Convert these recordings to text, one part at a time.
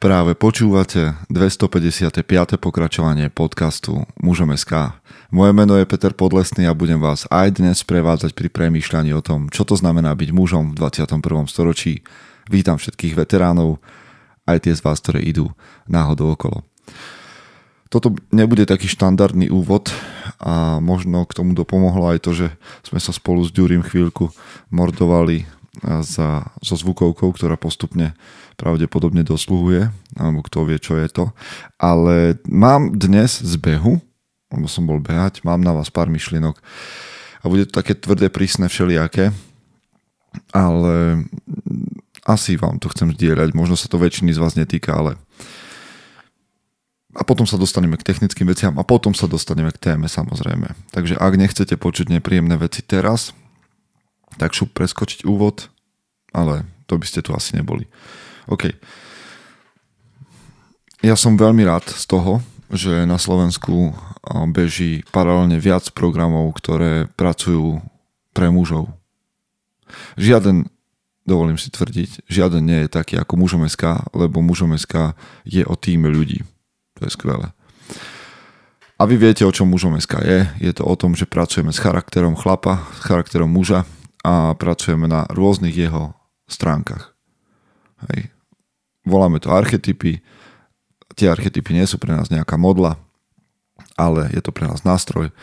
Práve počúvate 255. pokračovanie podcastu Mužom SK. Moje meno je Peter Podlesný a budem vás aj dnes prevádzať pri premýšľaní o tom, čo to znamená byť mužom v 21. storočí. Vítam všetkých veteránov, aj tie z vás, ktoré idú náhodou okolo. Toto nebude taký štandardný úvod a možno k tomu dopomohlo aj to, že sme sa spolu s Ďurím chvíľku mordovali za, so zvukovkou, ktorá postupne pravdepodobne dosluhuje, alebo kto vie, čo je to. Ale mám dnes z behu, lebo som bol behať, mám na vás pár myšlienok a bude to také tvrdé, prísne, všelijaké, ale asi vám to chcem zdieľať, možno sa to väčšiny z vás netýka, ale a potom sa dostaneme k technickým veciam a potom sa dostaneme k téme samozrejme. Takže ak nechcete počuť nepríjemné veci teraz, tak šup preskočiť úvod, ale to by ste tu asi neboli. OK. Ja som veľmi rád z toho, že na Slovensku beží paralelne viac programov, ktoré pracujú pre mužov. Žiaden, dovolím si tvrdiť, žiaden nie je taký ako mužom SK, lebo mužom SK je o týme ľudí. To je skvelé. A vy viete, o čom mužom SK je. Je to o tom, že pracujeme s charakterom chlapa, s charakterom muža a pracujeme na rôznych jeho stránkach. Hej voláme to archetypy. Tie archetypy nie sú pre nás nejaká modla, ale je to pre nás nástroj.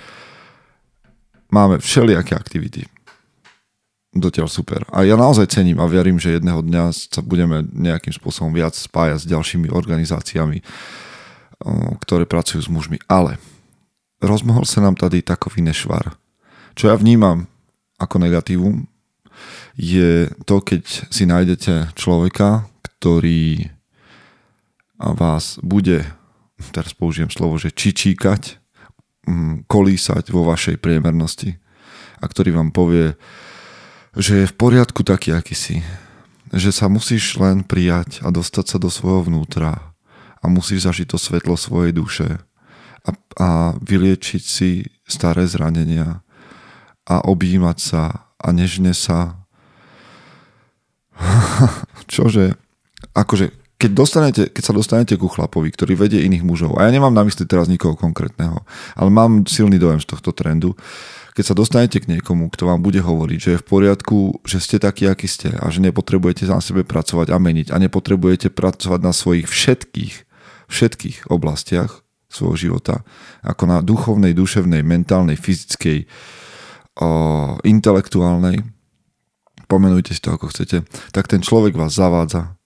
Máme všelijaké aktivity. Dotiaľ super. A ja naozaj cením a verím, že jedného dňa sa budeme nejakým spôsobom viac spájať s ďalšími organizáciami, ktoré pracujú s mužmi. Ale rozmohol sa nám tady takový nešvar. Čo ja vnímam ako negatívum, je to, keď si nájdete človeka, ktorý vás bude, teraz použijem slovo, že čičíkať, mm, kolísať vo vašej priemernosti a ktorý vám povie, že je v poriadku taký, aký si. Že sa musíš len prijať a dostať sa do svojho vnútra a musíš zažiť to svetlo svojej duše a, a vyliečiť si staré zranenia a objímať sa a nežne sa. Čože? Akože keď, dostanete, keď sa dostanete ku chlapovi, ktorý vedie iných mužov, a ja nemám na mysli teraz nikoho konkrétneho, ale mám silný dojem z tohto trendu, keď sa dostanete k niekomu, kto vám bude hovoriť, že je v poriadku, že ste takí, akí ste a že nepotrebujete na sebe pracovať a meniť a nepotrebujete pracovať na svojich všetkých, všetkých oblastiach svojho života, ako na duchovnej, duševnej, mentálnej, fyzickej, o, intelektuálnej, pomenujte si to ako chcete, tak ten človek vás zavádza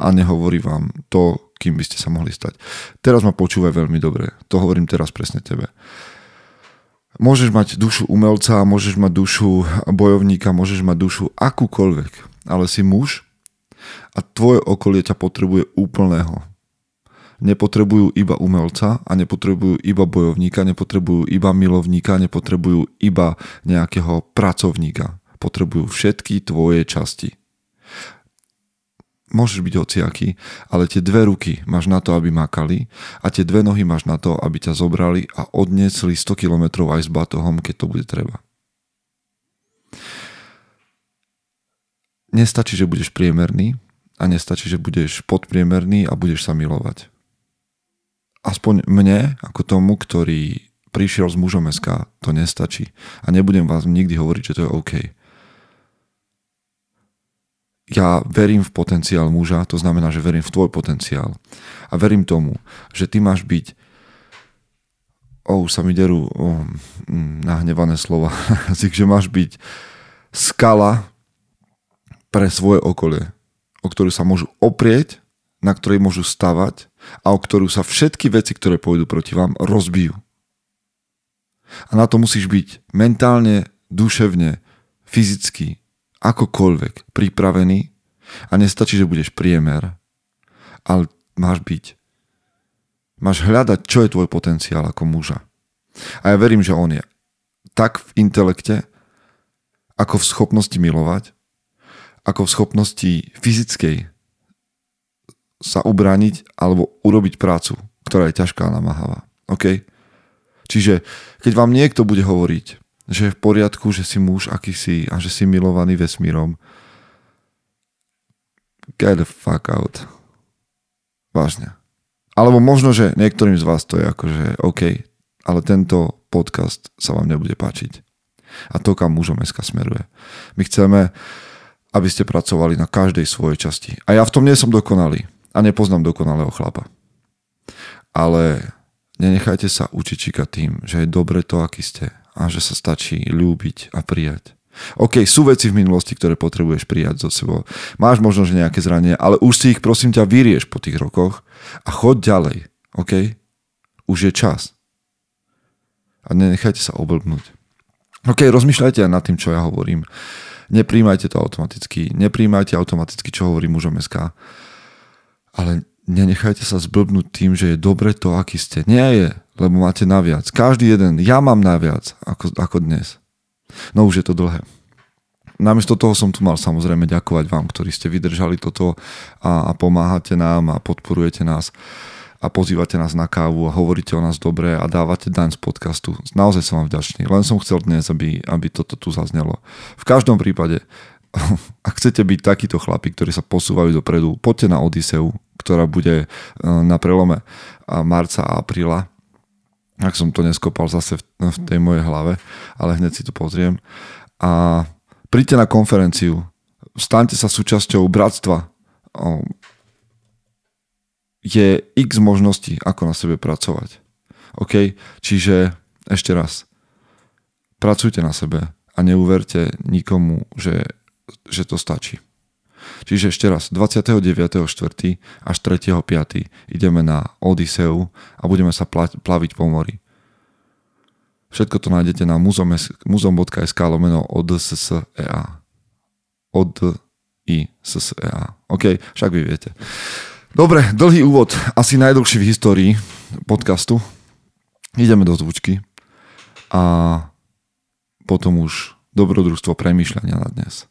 a nehovorí vám to, kým by ste sa mohli stať. Teraz ma počúvaj veľmi dobre. To hovorím teraz presne tebe. Môžeš mať dušu umelca, môžeš mať dušu bojovníka, môžeš mať dušu akúkoľvek, ale si muž a tvoje okolie ťa potrebuje úplného. Nepotrebujú iba umelca a nepotrebujú iba bojovníka, nepotrebujú iba milovníka, nepotrebujú iba nejakého pracovníka. Potrebujú všetky tvoje časti môžeš byť hociaký, ale tie dve ruky máš na to, aby makali a tie dve nohy máš na to, aby ťa zobrali a odniesli 100 km aj s batohom, keď to bude treba. Nestačí, že budeš priemerný a nestačí, že budeš podpriemerný a budeš sa milovať. Aspoň mne, ako tomu, ktorý prišiel s mužom SK, to nestačí. A nebudem vás nikdy hovoriť, že to je OK ja verím v potenciál muža, to znamená, že verím v tvoj potenciál. A verím tomu, že ty máš byť o, už sa mi derú oh, nahnevané slova, že máš byť skala pre svoje okolie, o ktorú sa môžu oprieť, na ktorej môžu stavať a o ktorú sa všetky veci, ktoré pôjdu proti vám, rozbijú. A na to musíš byť mentálne, duševne, fyzicky, akokoľvek pripravený a nestačí, že budeš priemer, ale máš byť. Máš hľadať, čo je tvoj potenciál ako muža. A ja verím, že on je tak v intelekte, ako v schopnosti milovať, ako v schopnosti fyzickej sa ubrániť alebo urobiť prácu, ktorá je ťažká a namáhavá. OK? Čiže keď vám niekto bude hovoriť, že je v poriadku, že si muž, aký si a že si milovaný vesmírom. Get the fuck out. Vážne. Alebo možno, že niektorým z vás to je akože OK, ale tento podcast sa vám nebude páčiť. A to, kam mužom SK smeruje. My chceme, aby ste pracovali na každej svojej časti. A ja v tom nie som dokonalý. A nepoznám dokonalého chlapa. Ale nenechajte sa učičikať tým, že je dobre to, aký ste. A že sa stačí ľúbiť a prijať. OK, sú veci v minulosti, ktoré potrebuješ prijať zo sebou. Máš možno, že nejaké zranie, ale už si ich prosím ťa vyrieš po tých rokoch a chod ďalej. OK? Už je čas. A nenechajte sa oblbnúť. OK, rozmýšľajte aj nad tým, čo ja hovorím. Nepríjmajte to automaticky. Nepríjmajte automaticky, čo hovorí mužom SK. Ale nenechajte sa zblbnúť tým, že je dobre to, aký ste. Nie je, lebo máte naviac. Každý jeden. Ja mám naviac ako, ako dnes. No už je to dlhé. Namiesto toho som tu mal samozrejme ďakovať vám, ktorí ste vydržali toto a, a pomáhate nám a podporujete nás a pozývate nás na kávu a hovoríte o nás dobre a dávate daň z podcastu. Naozaj som vám vďačný. Len som chcel dnes, aby, aby toto tu zaznelo. V každom prípade, ak chcete byť takíto chlapi, ktorí sa posúvajú dopredu, poďte na Odiseu, ktorá bude e, na prelome marca a apríla ak som to neskopal zase v tej mojej hlave, ale hneď si to pozriem. A príďte na konferenciu, staňte sa súčasťou bratstva. Je x možností, ako na sebe pracovať. OK? Čiže ešte raz. Pracujte na sebe a neuverte nikomu, že, že to stačí. Čiže ešte raz, 29.4. až 3.5. ideme na Odiseu a budeme sa plaviť po mori. Všetko to nájdete na muzom.sk lomeno ODSSEA. Od i SSEA. OK, však vy viete. Dobre, dlhý úvod, asi najdlhší v histórii podcastu. Ideme do zvučky a potom už dobrodružstvo premýšľania na dnes.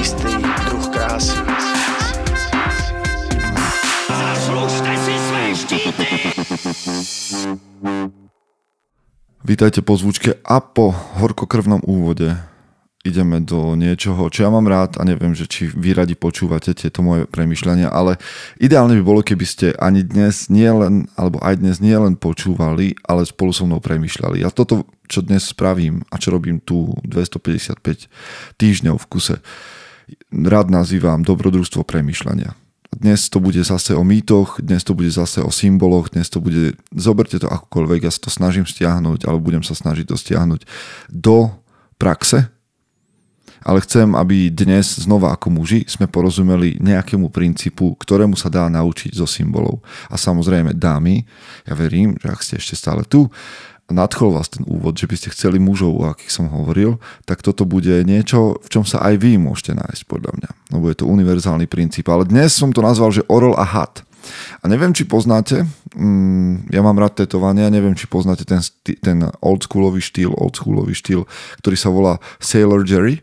Istý druh krásy. Zaslužte si své štíty! Vítajte po zvučke a po horkokrvnom úvode ideme do niečoho, čo ja mám rád a neviem, že či vy radi počúvate tieto moje premyšľania, ale ideálne by bolo, keby ste ani dnes nie len, alebo aj dnes nie len počúvali, ale spolu so mnou premyšľali. A toto čo dnes spravím a čo robím tu 255 týždňov v kuse, rád nazývam dobrodružstvo premyšľania. Dnes to bude zase o mýtoch, dnes to bude zase o symboloch, dnes to bude, zoberte to akokoľvek, ja sa to snažím stiahnuť, alebo budem sa snažiť to stiahnuť do praxe, ale chcem, aby dnes znova ako muži sme porozumeli nejakému princípu, ktorému sa dá naučiť zo symbolov. A samozrejme dámy, ja verím, že ak ste ešte stále tu, nadchol vás ten úvod, že by ste chceli mužov, o akých som hovoril, tak toto bude niečo, v čom sa aj vy môžete nájsť, podľa mňa. Lebo je to univerzálny princíp. Ale dnes som to nazval, že orol a had. A neviem, či poznáte, mm, ja mám rád tetovania, neviem, či poznáte ten, ten oldschoolový štýl, oldschoolový štýl, ktorý sa volá Sailor Jerry.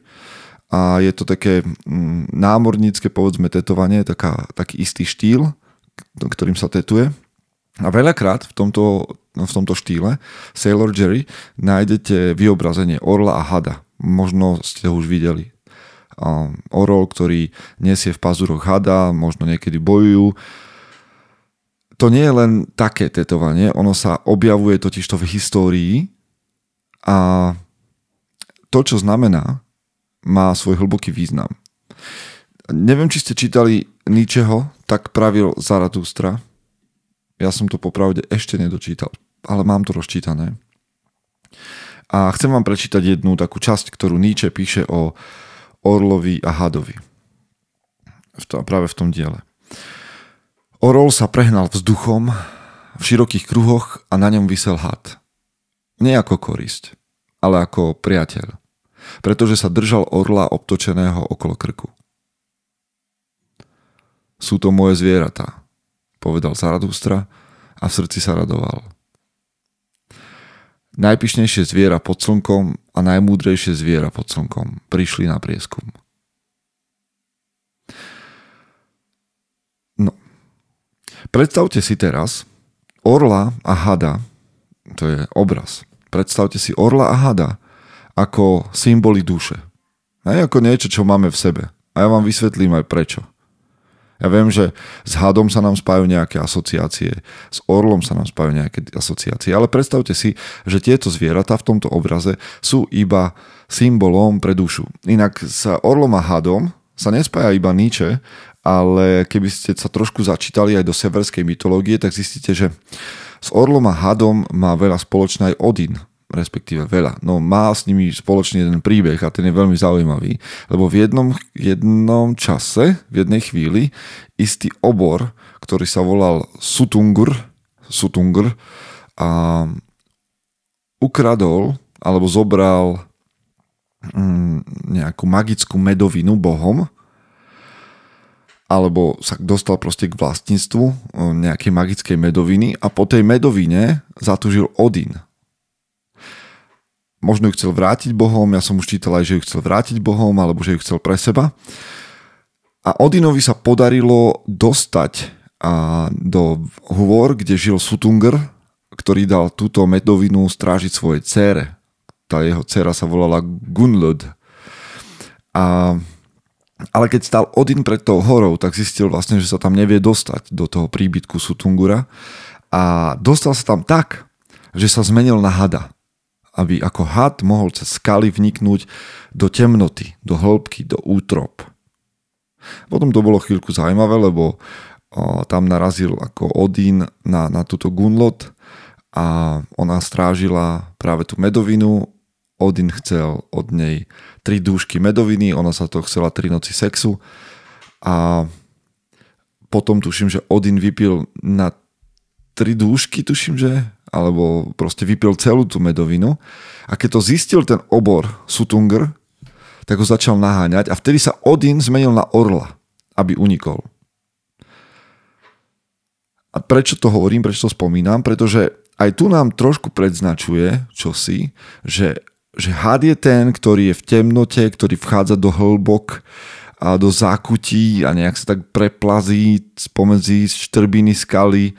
A je to také mm, námornícke, povedzme, tetovanie, taká, taký istý štýl, ktorým sa tetuje. A veľakrát v tomto, v tomto štýle Sailor Jerry nájdete vyobrazenie orla a hada. Možno ste ho už videli. Orol, ktorý nesie v pazuroch hada, možno niekedy bojujú. To nie je len také tetovanie, ono sa objavuje totižto v histórii a to, čo znamená, má svoj hlboký význam. Neviem, či ste čítali Nietzscheho, tak pravil Zaratustra, ja som to popravde ešte nedočítal, ale mám to rozčítané. A chcem vám prečítať jednu takú časť, ktorú Nietzsche píše o Orlovi a Hadovi. V to, práve v tom diele. Orol sa prehnal vzduchom v širokých kruhoch a na ňom vysel had. Nie ako korisť, ale ako priateľ. Pretože sa držal orla obtočeného okolo krku. Sú to moje zvieratá, povedal Zaradustra a v srdci sa radoval. Najpišnejšie zviera pod slnkom a najmúdrejšie zviera pod slnkom prišli na prieskum. No. Predstavte si teraz orla a hada, to je obraz. Predstavte si orla a hada ako symboly duše. Aj ako niečo, čo máme v sebe. A ja vám vysvetlím aj prečo. Ja viem, že s hadom sa nám spájajú nejaké asociácie, s orlom sa nám spájajú nejaké asociácie, ale predstavte si, že tieto zvieratá v tomto obraze sú iba symbolom pre dušu. Inak sa orlom a hadom sa nespája iba Nietzsche, ale keby ste sa trošku začítali aj do severskej mytológie, tak zistíte, že s orlom a hadom má veľa spoločné aj Odin, respektíve veľa. No má s nimi spoločný jeden príbeh a ten je veľmi zaujímavý, lebo v jednom, jednom čase, v jednej chvíli, istý obor, ktorý sa volal Sutungur, Sutungur a ukradol alebo zobral mm, nejakú magickú medovinu bohom alebo sa dostal proste k vlastníctvu nejakej magickej medoviny a po tej medovine zatúžil Odin, možno ju chcel vrátiť Bohom, ja som už čítal aj, že ju chcel vrátiť Bohom, alebo že ju chcel pre seba. A Odinovi sa podarilo dostať do hôr, kde žil Sutungr, ktorý dal túto medovinu strážiť svojej cére. Tá jeho dcera sa volala Gunlud. A, ale keď stal Odin pred tou horou, tak zistil vlastne, že sa tam nevie dostať do toho príbytku Sutungura. A dostal sa tam tak, že sa zmenil na hada aby ako had mohol cez skaly vniknúť do temnoty, do hĺbky, do útrop. Potom to bolo chvíľku zaujímavé, lebo o, tam narazil ako Odín na, na túto Gunlot a ona strážila práve tú medovinu. Odin chcel od nej tri dúšky medoviny, ona sa to chcela tri noci sexu a potom tuším, že Odin vypil na tri dúšky, tuším, že alebo proste vypil celú tú medovinu a keď to zistil ten obor Sutungr, tak ho začal naháňať a vtedy sa Odin zmenil na orla, aby unikol. A prečo to hovorím, prečo to spomínam? Pretože aj tu nám trošku predznačuje čosi, že, že had je ten, ktorý je v temnote, ktorý vchádza do hĺbok a do zákutí a nejak sa tak preplazí spomedzi štrbiny skaly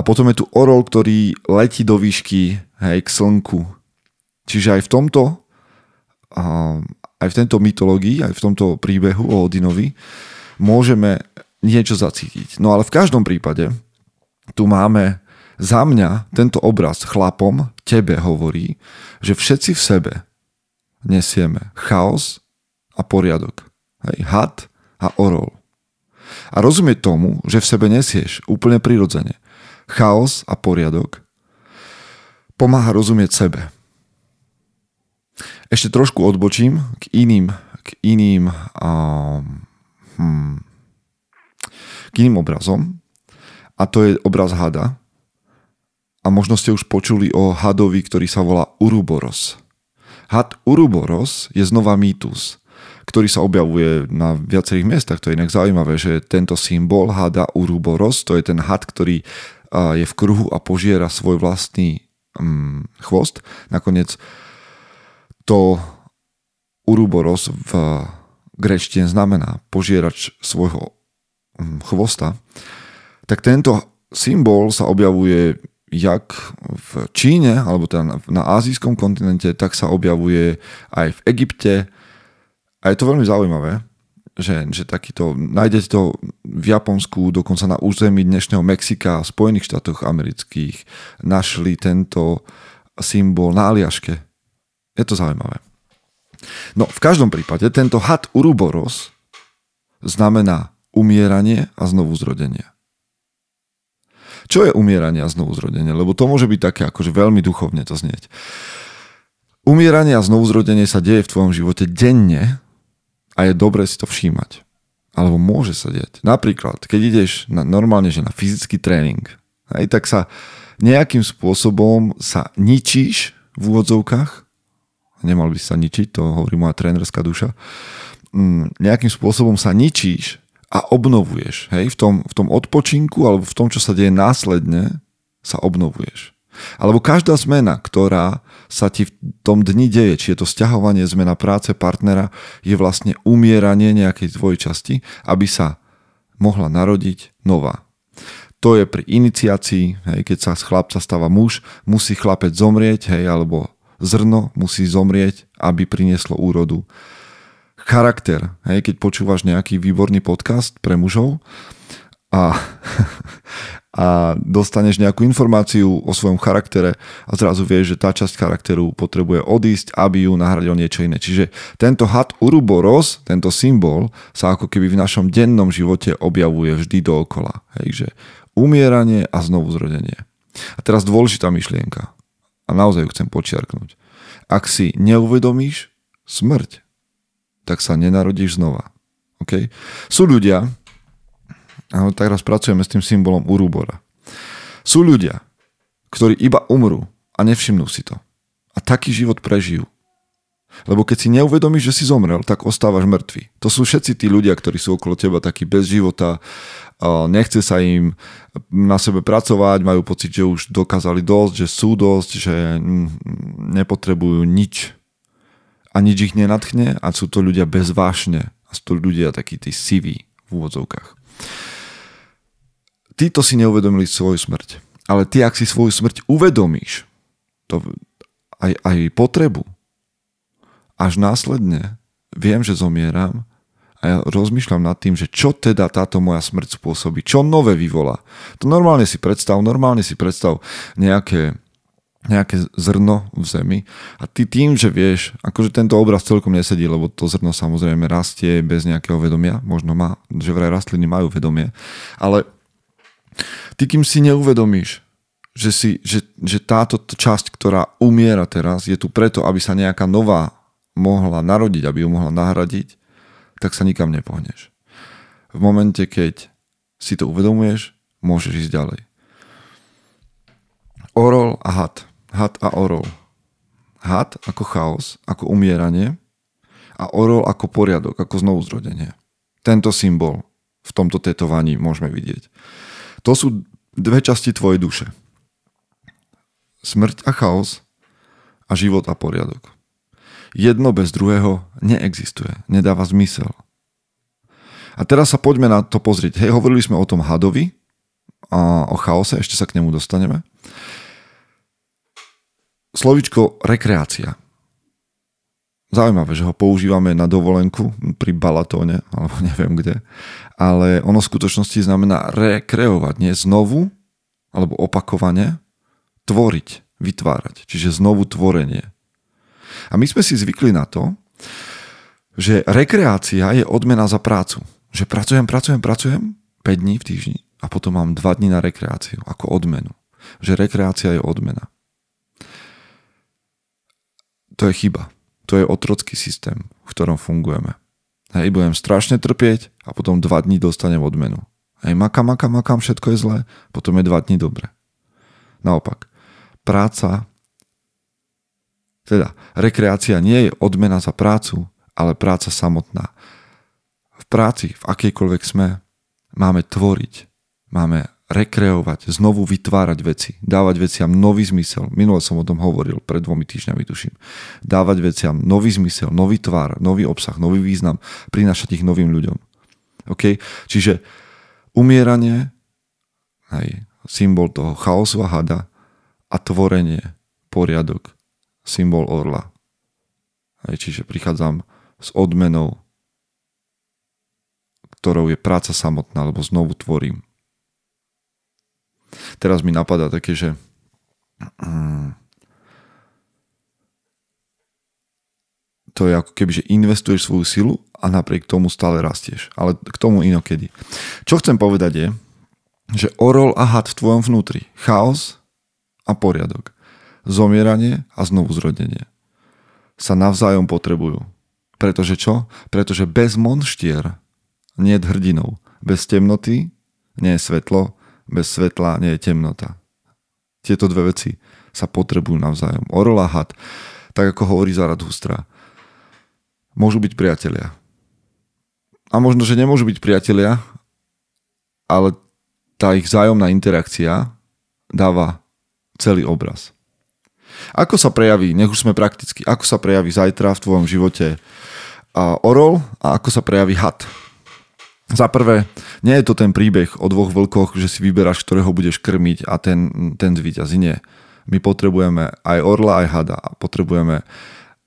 a potom je tu orol, ktorý letí do výšky, hej, k slnku. Čiže aj v tomto, aj v tejto mytológii, aj v tomto príbehu o Odinovi môžeme niečo zacítiť. No ale v každom prípade tu máme za mňa tento obraz chlapom tebe hovorí, že všetci v sebe nesieme chaos a poriadok. Hej, had a orol. A rozumieť tomu, že v sebe nesieš úplne prirodzene chaos a poriadok, pomáha rozumieť sebe. Ešte trošku odbočím k iným, k iným, um, hmm, k iným obrazom a to je obraz hada. A možno ste už počuli o hadovi, ktorý sa volá Uruboros. Had Uruboros je znova mýtus, ktorý sa objavuje na viacerých miestach. To je inak zaujímavé, že tento symbol hada Uruboros, to je ten had, ktorý je v kruhu a požiera svoj vlastný um, chvost. Nakoniec to uruboros v grečtine znamená požierač svojho um, chvosta. Tak tento symbol sa objavuje jak v Číne, alebo teda na azijskom kontinente, tak sa objavuje aj v Egypte. A je to veľmi zaujímavé, že, že takýto, nájdete to v Japonsku, dokonca na území dnešného Mexika a Spojených štátoch amerických našli tento symbol na Aliaške. Je to zaujímavé. No, v každom prípade tento had Uruboros znamená umieranie a znovu zrodenie. Čo je umieranie a znovu? Lebo to môže byť také akože veľmi duchovne to znieť. Umieranie a znovu zrodenie sa deje v tvojom živote denne a je dobre si to všímať. Alebo môže sa diať. Napríklad, keď ideš na, normálne že na fyzický tréning, aj, tak sa nejakým spôsobom sa ničíš v úvodzovkách, nemal by sa ničiť, to hovorí moja trénerská duša, mm, nejakým spôsobom sa ničíš a obnovuješ. Hej? V, tom, v tom odpočinku alebo v tom, čo sa deje následne, sa obnovuješ. Alebo každá zmena, ktorá sa ti v tom dni deje, či je to stiahovanie, zmena práce, partnera, je vlastne umieranie nejakej tvojej časti, aby sa mohla narodiť nová. To je pri iniciácii, hej, keď sa z chlapca stáva muž, musí chlapec zomrieť, hej, alebo zrno musí zomrieť, aby prinieslo úrodu charakter. Hej, keď počúvaš nejaký výborný podcast pre mužov a, a dostaneš nejakú informáciu o svojom charaktere a zrazu vieš, že tá časť charakteru potrebuje odísť, aby ju nahradil niečo iné. Čiže tento had uruboros, tento symbol sa ako keby v našom dennom živote objavuje vždy dookola. Hej, že umieranie a znovu zrodenie. A teraz dôležitá myšlienka. A naozaj ju chcem počiarknúť. Ak si neuvedomíš smrť, tak sa nenarodíš znova. Okay? Sú ľudia, a teraz pracujeme s tým symbolom Urubora. Sú ľudia, ktorí iba umrú a nevšimnú si to. A taký život prežijú. Lebo keď si neuvedomíš, že si zomrel, tak ostávaš mŕtvy. To sú všetci tí ľudia, ktorí sú okolo teba takí bez života, nechce sa im na sebe pracovať, majú pocit, že už dokázali dosť, že sú dosť, že nepotrebujú nič a nič ich nenatchne a sú to ľudia bez vášne a sú to ľudia takí tí siví v úvodzovkách. Títo si neuvedomili svoju smrť. Ale ty, ak si svoju smrť uvedomíš, to aj, aj potrebu, až následne viem, že zomieram a ja rozmýšľam nad tým, že čo teda táto moja smrť spôsobí, čo nové vyvolá. To normálne si predstav, normálne si predstav nejaké nejaké zrno v zemi a ty tým, že vieš, akože tento obraz celkom nesedí, lebo to zrno samozrejme rastie bez nejakého vedomia, možno má, že vraj rastliny majú vedomie, ale ty kým si neuvedomíš, že, si, že, že táto časť, ktorá umiera teraz, je tu preto, aby sa nejaká nová mohla narodiť, aby ju mohla nahradiť, tak sa nikam nepohneš. V momente, keď si to uvedomuješ, môžeš ísť ďalej. Orol a had had a orol. Had ako chaos, ako umieranie a orol ako poriadok, ako znovuzrodenie. Tento symbol v tomto tetovaní môžeme vidieť. To sú dve časti tvojej duše. Smrť a chaos a život a poriadok. Jedno bez druhého neexistuje, nedáva zmysel. A teraz sa poďme na to pozrieť. Hej, hovorili sme o tom hadovi, a o chaose, ešte sa k nemu dostaneme slovičko rekreácia. Zaujímavé, že ho používame na dovolenku pri Balatóne, alebo neviem kde, ale ono v skutočnosti znamená rekreovať, nie znovu, alebo opakovane, tvoriť, vytvárať, čiže znovu tvorenie. A my sme si zvykli na to, že rekreácia je odmena za prácu. Že pracujem, pracujem, pracujem 5 dní v týždni a potom mám 2 dní na rekreáciu ako odmenu. Že rekreácia je odmena. To je chyba. To je otrocký systém, v ktorom fungujeme. Hej, budem strašne trpieť a potom dva dní dostanem odmenu. Hej, makám, makám, makám, všetko je zlé, potom je dva dní dobre. Naopak, práca, teda rekreácia nie je odmena za prácu, ale práca samotná. V práci, v akejkoľvek sme, máme tvoriť, máme rekreovať, znovu vytvárať veci, dávať veciam nový zmysel. Minule som o tom hovoril, pred dvomi týždňami tuším. Dávať veciam nový zmysel, nový tvár, nový obsah, nový význam, prinášať ich novým ľuďom. OK? Čiže umieranie, hej, symbol toho chaosu a hada a tvorenie, poriadok, symbol orla. Hej, čiže prichádzam s odmenou, ktorou je práca samotná, lebo znovu tvorím Teraz mi napadá také, že mm, to je ako keby, že investuješ svoju silu a napriek tomu stále rastieš. Ale k tomu inokedy. Čo chcem povedať je, že orol a had v tvojom vnútri, chaos a poriadok, zomieranie a znovu zrodenie sa navzájom potrebujú. Pretože čo? Pretože bez monštier nie je hrdinov. Bez temnoty nie je svetlo bez svetla nie je temnota. Tieto dve veci sa potrebujú navzájom. Orol a had, tak ako hovorí Zaradhustra, môžu byť priatelia. a možno, že nemôžu byť priatelia, ale tá ich vzájomná interakcia dáva celý obraz. Ako sa prejaví, nech už sme prakticky, ako sa prejaví zajtra v tvojom živote orol a ako sa prejaví had? Za prvé, nie je to ten príbeh o dvoch vlkoch, že si vyberáš, ktorého budeš krmiť a ten, ten zvýťazí. Nie. My potrebujeme aj orla, aj hada. Potrebujeme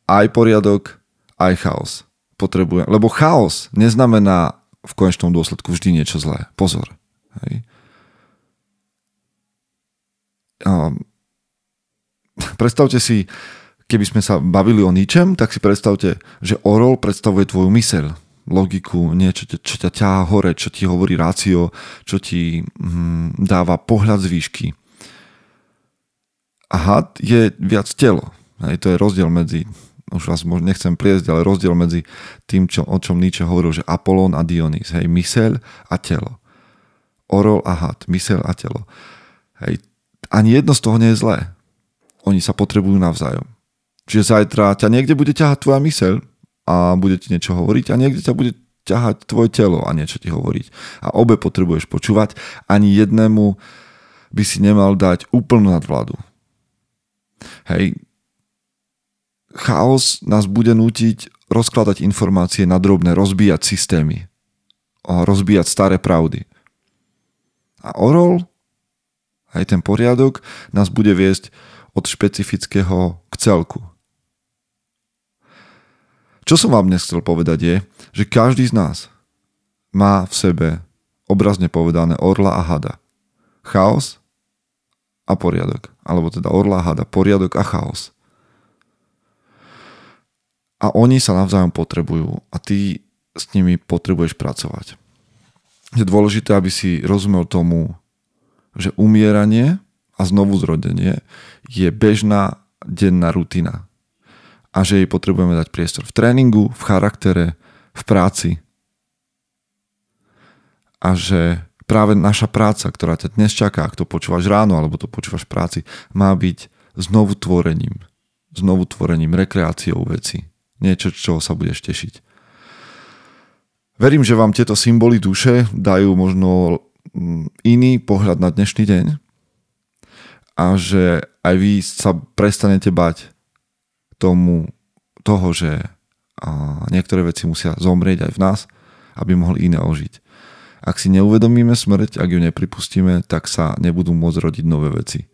aj poriadok, aj chaos. Potrebujeme, lebo chaos neznamená v konečnom dôsledku vždy niečo zlé. Pozor. Hej. Um, predstavte si, keby sme sa bavili o ničem, tak si predstavte, že orol predstavuje tvoju myseľ, logiku, niečo, čo ťa ťahá hore, čo ti hovorí rácio, čo ti hm, dáva pohľad z výšky. A had je viac telo. Hej, to je rozdiel medzi, už vás možno nechcem pliesť, ale rozdiel medzi tým, čo, o čom Nietzsche hovoril, že Apolón a Dionys. Hej, myseľ a telo. Orol a had, myseľ a telo. Hej, ani jedno z toho nie je zlé. Oni sa potrebujú navzájom. Čiže zajtra ťa niekde bude ťahať tvoja myseľ, a bude ti niečo hovoriť a niekde ťa bude ťahať tvoje telo a niečo ti hovoriť. A obe potrebuješ počúvať. Ani jednému by si nemal dať úplnú nadvládu. Hej. Chaos nás bude nútiť rozkladať informácie na drobné, rozbíjať systémy. Rozbíjať staré pravdy. A orol, aj ten poriadok, nás bude viesť od špecifického k celku. Čo som vám dnes chcel povedať je, že každý z nás má v sebe obrazne povedané orla a hada. Chaos a poriadok. Alebo teda orla a hada, poriadok a chaos. A oni sa navzájom potrebujú a ty s nimi potrebuješ pracovať. Je dôležité, aby si rozumel tomu, že umieranie a znovu zrodenie je bežná denná rutina a že jej potrebujeme dať priestor v tréningu, v charaktere, v práci. A že práve naša práca, ktorá ťa dnes čaká, ak to počúvaš ráno alebo to počúvaš v práci, má byť znovu tvorením. Znovu tvorením, rekreáciou veci. Niečo, čo sa budeš tešiť. Verím, že vám tieto symboly duše dajú možno mm, iný pohľad na dnešný deň a že aj vy sa prestanete bať tomu, toho, že niektoré veci musia zomrieť aj v nás, aby mohli iné ožiť. Ak si neuvedomíme smrť, ak ju nepripustíme, tak sa nebudú môcť rodiť nové veci.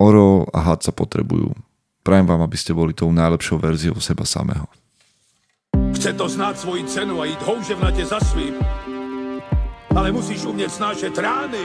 Orol a had sa potrebujú. Prajem vám, aby ste boli tou najlepšou verziou seba samého. Chce to znát svoji cenu a jít houževnatě za svým. Ale musíš umět snášet rány